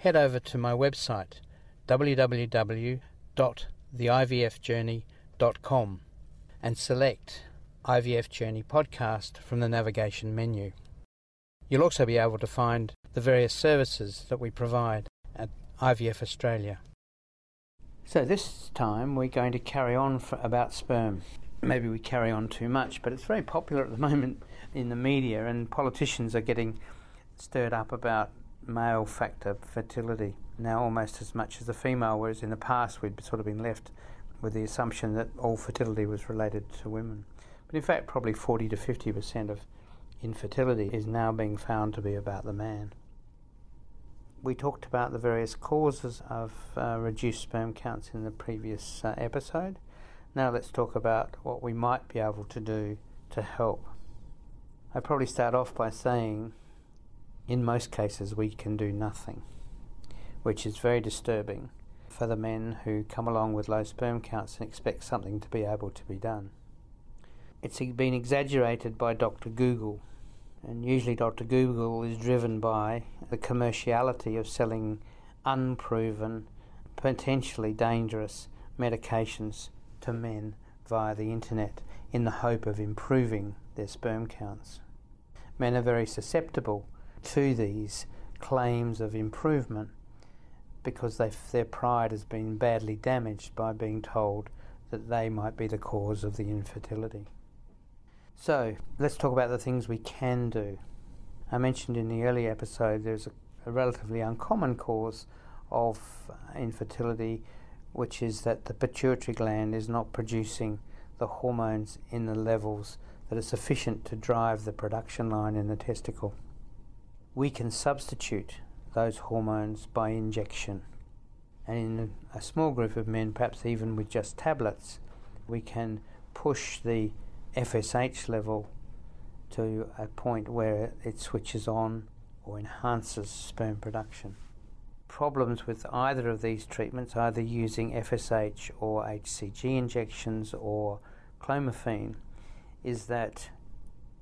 head over to my website www.theivfjourney.com and select IVF Journey Podcast from the navigation menu. You'll also be able to find the various services that we provide at IVF Australia. So this time we're going to carry on about sperm. Maybe we carry on too much, but it's very popular at the moment in the media, and politicians are getting stirred up about male factor fertility now almost as much as the female, whereas in the past we'd sort of been left with the assumption that all fertility was related to women. But in fact, probably 40 to 50% of infertility is now being found to be about the man. We talked about the various causes of uh, reduced sperm counts in the previous uh, episode. Now let's talk about what we might be able to do to help. I'd probably start off by saying in most cases we can do nothing, which is very disturbing for the men who come along with low sperm counts and expect something to be able to be done. It's been exaggerated by Dr. Google, and usually Dr. Google is driven by the commerciality of selling unproven, potentially dangerous medications to men via the internet in the hope of improving their sperm counts. Men are very susceptible to these claims of improvement because their pride has been badly damaged by being told that they might be the cause of the infertility. So, let's talk about the things we can do. I mentioned in the earlier episode there's a, a relatively uncommon cause of infertility, which is that the pituitary gland is not producing the hormones in the levels that are sufficient to drive the production line in the testicle we can substitute those hormones by injection. And in a small group of men, perhaps even with just tablets, we can push the FSH level to a point where it switches on or enhances sperm production. Problems with either of these treatments, either using FSH or HCG injections or clomiphene, is that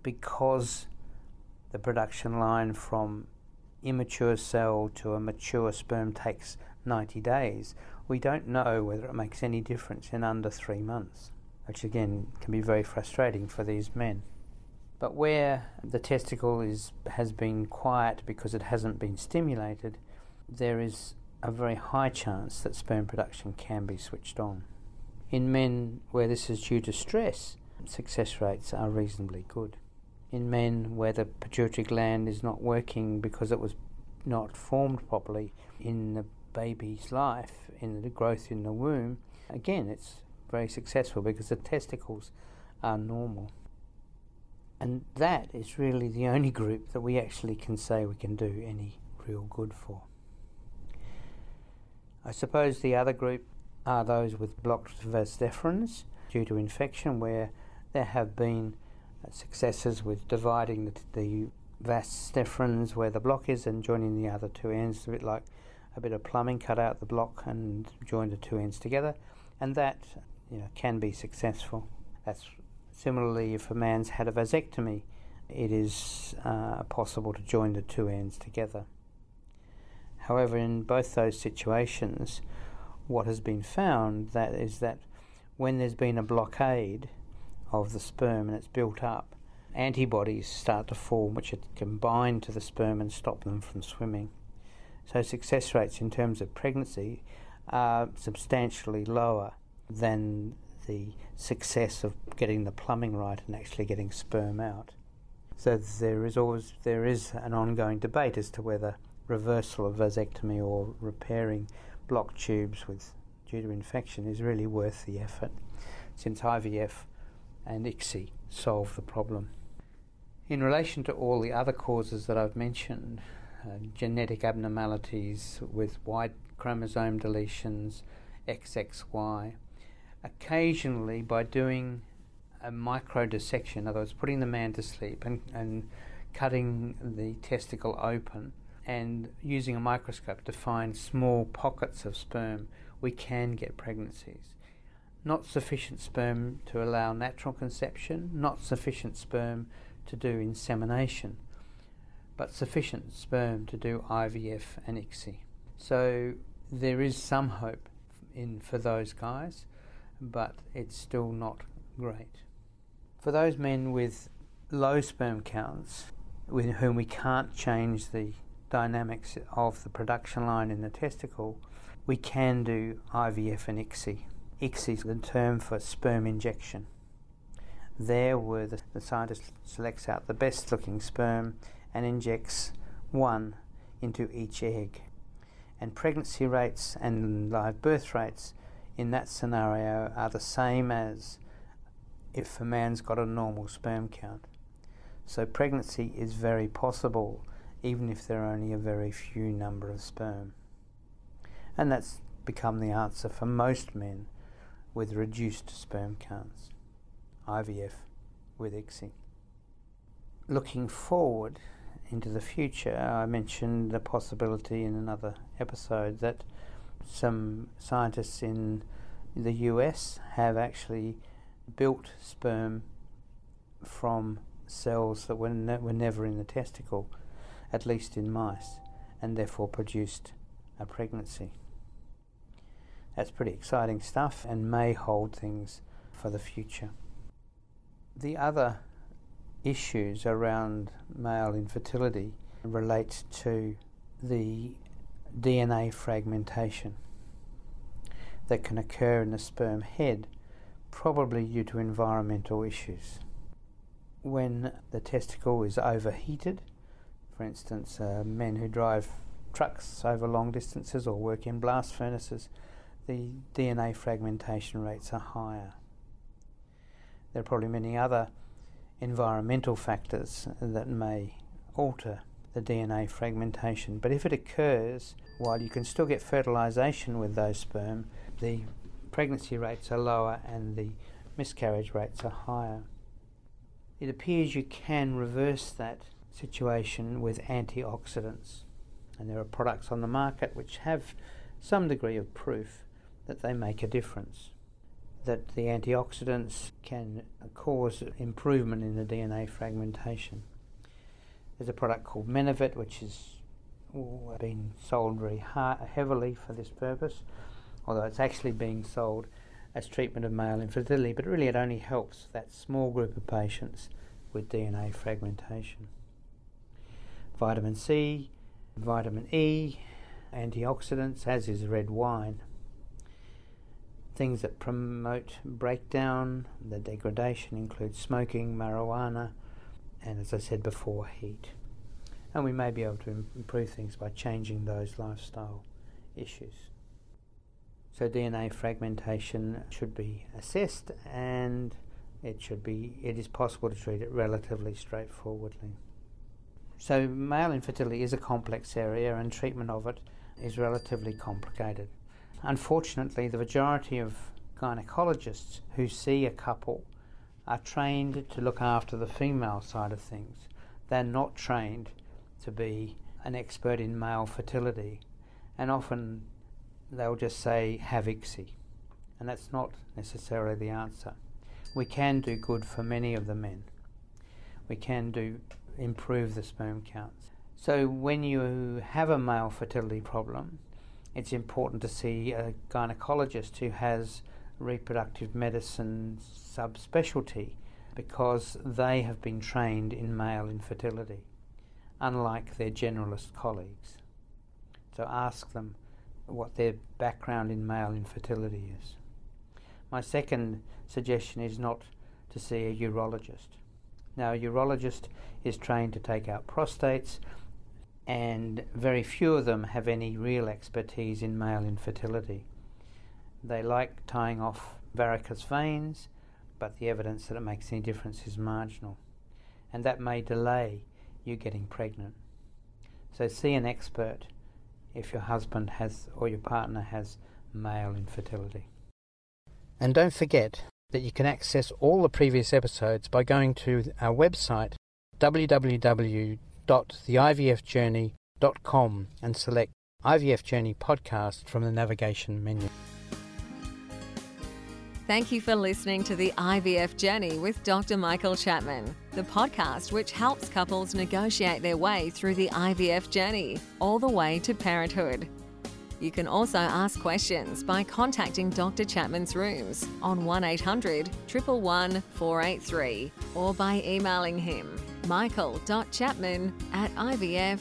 because the production line from immature cell to a mature sperm takes 90 days, we don't know whether it makes any difference in under three months, which again can be very frustrating for these men. But where the testicle is, has been quiet because it hasn't been stimulated, there is a very high chance that sperm production can be switched on. In men where this is due to stress, success rates are reasonably good in men where the pituitary gland is not working because it was not formed properly in the baby's life, in the growth in the womb, again, it's very successful because the testicles are normal. And that is really the only group that we actually can say we can do any real good for. I suppose the other group are those with blocked vas deferens due to infection, where there have been successes with dividing the, the vas deferens where the block is and joining the other two ends, a bit like a bit of plumbing, cut out the block and join the two ends together, and that you know can be successful. That's similarly if a man's had a vasectomy, it is uh, possible to join the two ends together. However, in both those situations, what has been found that is that when there's been a blockade of the sperm and it's built up, antibodies start to form which can bind to the sperm and stop them from swimming. So success rates in terms of pregnancy are substantially lower than the success of getting the plumbing right and actually getting sperm out. So there is always there is an ongoing debate as to whether reversal of vasectomy or repairing blocked tubes with due to infection is really worth the effort, since IVF and ICSI solve the problem. In relation to all the other causes that I've mentioned, uh, genetic abnormalities with Y chromosome deletions, XXY, occasionally by doing a micro dissection, in other words, putting the man to sleep and, and cutting the testicle open and using a microscope to find small pockets of sperm, we can get pregnancies. Not sufficient sperm to allow natural conception, not sufficient sperm to do insemination, but sufficient sperm to do IVF and ICSI. So there is some hope in for those guys, but it's still not great. For those men with low sperm counts, with whom we can't change the dynamics of the production line in the testicle, we can do IVF and ICSI. ICSI is the term for sperm injection. There, where the, the scientist selects out the best looking sperm and injects one into each egg. And pregnancy rates and live birth rates in that scenario are the same as if a man's got a normal sperm count. So pregnancy is very possible even if there are only a very few number of sperm. And that's become the answer for most men with reduced sperm counts. IVF with ICSI. Looking forward into the future, I mentioned the possibility in another episode that some scientists in the US have actually built sperm from cells that were, ne- were never in the testicle at least in mice, and therefore produced a pregnancy. That's pretty exciting stuff and may hold things for the future. The other issues around male infertility relate to the DNA fragmentation that can occur in the sperm head, probably due to environmental issues. When the testicle is overheated, for instance, uh, men who drive trucks over long distances or work in blast furnaces, the DNA fragmentation rates are higher. There are probably many other environmental factors that may alter the DNA fragmentation, but if it occurs while you can still get fertilization with those sperm, the pregnancy rates are lower and the miscarriage rates are higher. It appears you can reverse that situation with antioxidants. And there are products on the market which have some degree of proof that they make a difference. That the antioxidants can cause improvement in the DNA fragmentation. There's a product called Menevit which has been sold very heavily for this purpose, although it's actually being sold as treatment of male infertility, but really it only helps that small group of patients with DNA fragmentation vitamin C, vitamin E, antioxidants, as is red wine. Things that promote breakdown, the degradation include smoking, marijuana, and as I said before, heat. And we may be able to improve things by changing those lifestyle issues. So DNA fragmentation should be assessed and it should be it is possible to treat it relatively straightforwardly. So, male infertility is a complex area and treatment of it is relatively complicated. Unfortunately, the majority of gynecologists who see a couple are trained to look after the female side of things. They're not trained to be an expert in male fertility, and often they'll just say, have ICSI, and that's not necessarily the answer. We can do good for many of the men. We can do improve the sperm counts. So when you have a male fertility problem, it's important to see a gynecologist who has reproductive medicine subspecialty because they have been trained in male infertility, unlike their generalist colleagues. So ask them what their background in male infertility is. My second suggestion is not to see a urologist. Now, a urologist is trained to take out prostates, and very few of them have any real expertise in male infertility. They like tying off varicose veins, but the evidence that it makes any difference is marginal, and that may delay you getting pregnant. So, see an expert if your husband has or your partner has male infertility. And don't forget that you can access all the previous episodes by going to our website www.theivfjourney.com and select IVF Journey Podcast from the navigation menu. Thank you for listening to the IVF Journey with Dr. Michael Chapman, the podcast which helps couples negotiate their way through the IVF journey, all the way to parenthood. You can also ask questions by contacting Dr. Chapman's rooms on 1800 111 483 or by emailing him michael.chapman at ivf.com.au.